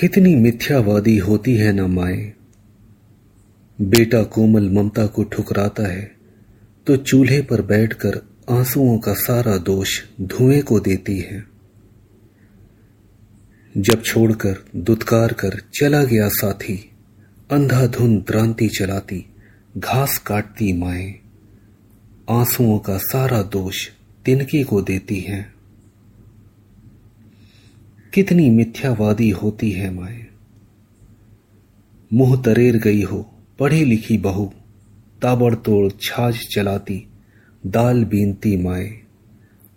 कितनी मिथ्यावादी होती है ना माए। बेटा कोमल ममता को ठुकराता है तो चूल्हे पर बैठकर आंसुओं का सारा दोष धुएँ को देती है। जब छोड़कर दुत्कार कर चला गया साथी, अंधाधुन द्रांति चलाती, घास काटती माए। आंसुओं का सारा दोष तिनके को देती हैं। कितनी मिथ्यावादी होती है माए। मुँह तरेर गई हो, पढ़ी लिखी बहू, ताबड़तोड़ छाछ चलाती, दाल बीनती माए।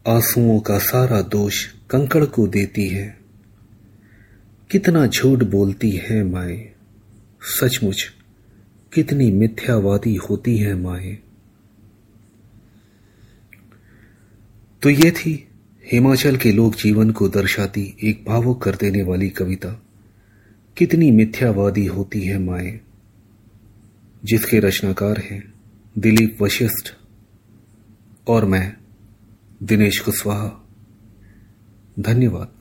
आंसुओं का सारा दोष कंकड़ को देती है। कितना झूठ बोलती है माए। सचमुच, कितनी मिथ्यावादी होती है माए। तो ये थी हिमाचल के लोक जीवन को दर्शाती एक भावुक कर देने वाली कविता। कितनी मिथ्यावादी होती है माए। जिसके रचनाकार हैं दिलीप वशिष्ठ और मैं दिनेश कुशवाहा। धन्यवाद।